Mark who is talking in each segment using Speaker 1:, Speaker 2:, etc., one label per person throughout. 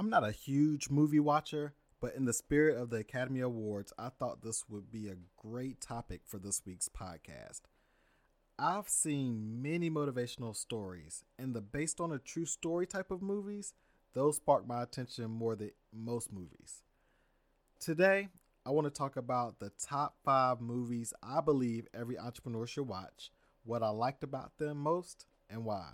Speaker 1: I'm not a huge movie watcher, but in the spirit of the Academy Awards, I thought this would be a great topic for this week's podcast. I've seen many motivational stories, and the based on a true story type of movies, those spark my attention more than most movies. Today, I want to talk about the top five movies I believe every entrepreneur should watch, what I liked about them most, and why.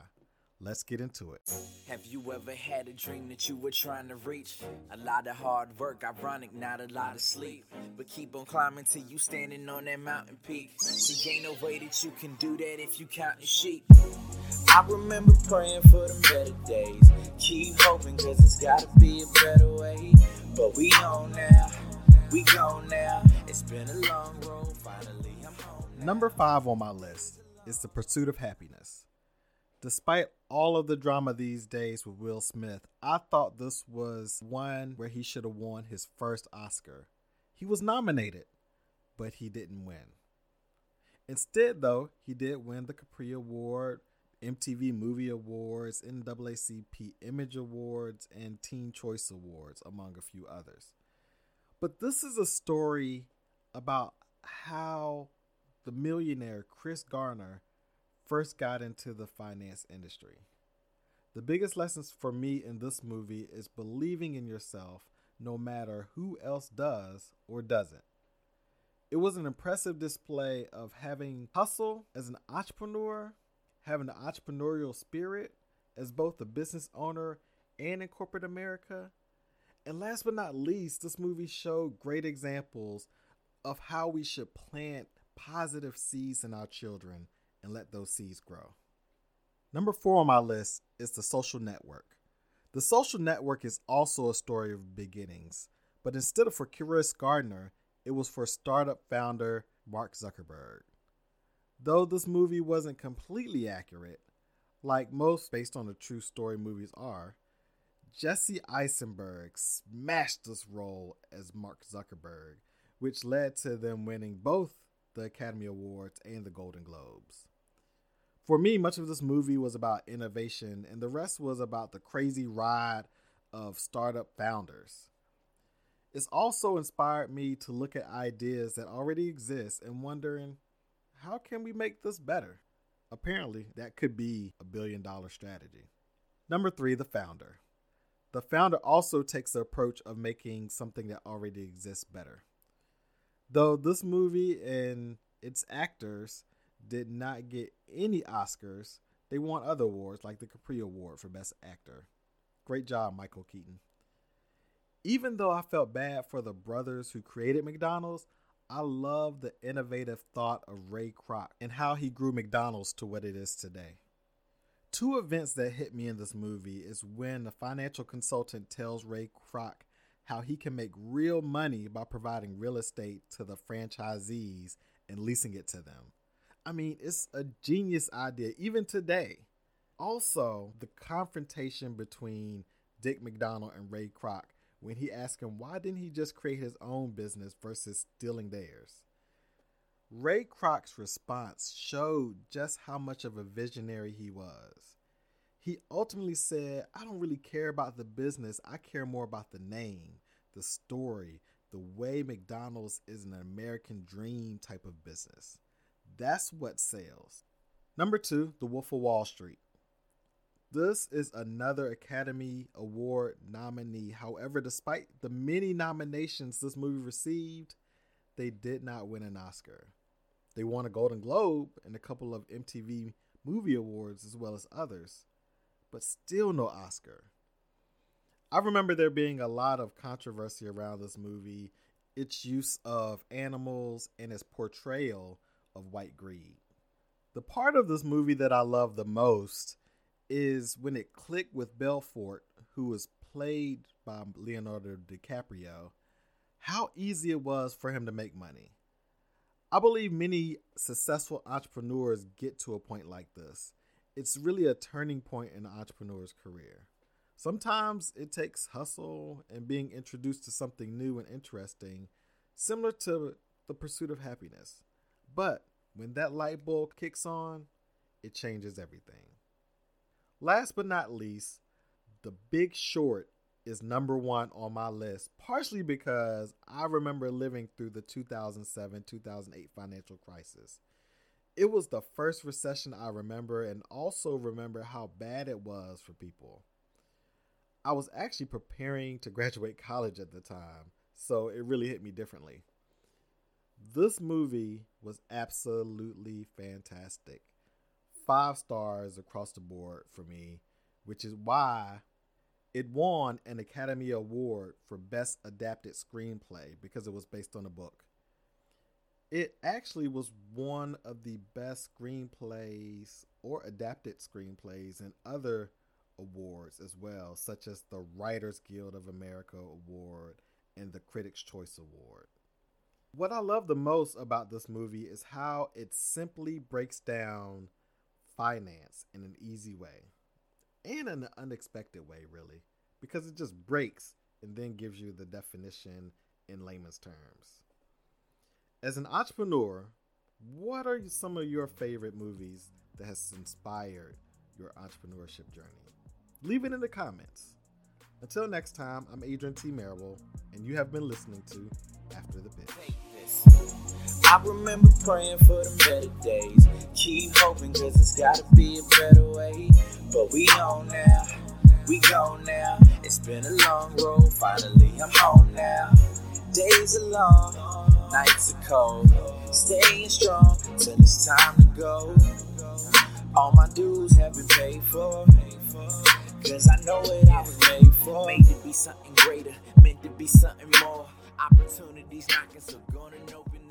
Speaker 1: Let's get into it.
Speaker 2: Have you ever had a dream that you were trying to reach? A lot of hard work, ironic, not a lot of sleep. But keep on climbing till you standing on that mountain peak. See, ain't no way that you can do that if you counting sheep. I remember praying for them better days. Keep hoping, cause it's gotta be a better way. But we on now, we gone now. It's been a long road, finally I'm home. now.
Speaker 1: Number five on my list is The Pursuit of Happyness. Despite all of the drama these days with Will Smith, I thought this was one where he should have won his first Oscar. He was nominated, but he didn't win. Instead, though, he did win the Capri Award, MTV Movie Awards, NAACP Image Awards, and Teen Choice Awards, among a few others. But this is a story about how the millionaire Chris Gardner first got into the finance industry. The biggest lessons for me in this movie is believing in yourself no matter who else does or doesn't. It was an impressive display of having hustle as an entrepreneur, having the entrepreneurial spirit as both a business owner and in corporate America. And last but not least, this movie showed great examples of how we should plant positive seeds in our children and let those seeds grow. Number four on my list is The Social Network. The Social Network is also a story of beginnings, but instead of for Chris Gardner, it was for startup founder Mark Zuckerberg. Though this movie wasn't completely accurate, like most based on a true story movies are, Jesse Eisenberg smashed this role as Mark Zuckerberg, which led to them winning both the Academy Awards and the Golden Globes. For me, much of this movie was about innovation, and the rest was about the crazy ride of startup founders. It's also inspired me to look at ideas that already exist and wondering how can we make this better? Apparently, that could be a billion dollar strategy. Number three, the founder. The founder also takes the approach of making something that already exists better. Though this movie and its actors did not get any Oscars, they won other awards like the Capri Award for Best Actor. Great job, Michael Keaton. Even though I felt bad for the brothers who created McDonald's, I love the innovative thought of Ray Kroc and how he grew McDonald's to what it is today. Two events that hit me in this movie is when the financial consultant tells Ray Kroc how he can make real money by providing real estate to the franchisees and leasing it to them. I mean, it's a genius idea even today. Also, the confrontation between Dick McDonald and Ray Kroc when he asked him why didn't he just create his own business versus stealing theirs. Ray Kroc's response showed just how much of a visionary he was. He ultimately said, I don't really care about the business, I care more about the name, the story, the way McDonald's is an American dream type of business. That's what sells. Number two, The Wolf of Wall Street. This is another Academy Award nominee. However, despite the many nominations this movie received, they did not win an Oscar. They won a Golden Globe and a couple of MTV Movie Awards as well as others, but still no Oscar. I remember there being a lot of controversy around this movie, its use of animals, and its portrayal of white greed. The part of this movie that I love the most is when it clicked with Belfort, who was played by Leonardo DiCaprio, how easy it was for him to make money. I believe many successful entrepreneurs get to a point like this. It's really a turning point in an entrepreneur's career. Sometimes it takes hustle and being introduced to something new and interesting, similar to the pursuit of happiness. But when that light bulb kicks on, it changes everything. Last but not least, The Big Short is number one on my list, partially because I remember living through the 2007 2008 financial crisis. It was the first recession I remember, and also remember how bad it was for people. I was actually preparing to graduate college at the time, so it really hit me differently. This movie was absolutely fantastic. Five stars across the board for me, which is why it won an Academy Award for Best Adapted Screenplay because it was based on a book. It actually was one of the best screenplays or adapted screenplays in other awards as well, such as the Writers Guild of America Award and the Critics' Choice Award. What I love the most about this movie is how it simply breaks down finance in an easy way and in an unexpected way, really, because it just breaks and then gives you the definition in layman's terms. As an entrepreneur, what are some of your favorite movies that has inspired your entrepreneurship journey? Leave it in the comments. Until next time, I'm Adrian T. Marable, and you have been listening to After the Pitch.
Speaker 2: I remember praying for the better days. Keep hoping, cause it's gotta be a better way. But we on now, we go now. It's been a long road, finally I'm home now. Days are long, nights are cold. Staying strong till it's time to go. All my dues have been paid for. Cause I know what I was made for. Made to be something greater, meant to be something more. Opportunities knocking, so gonna open.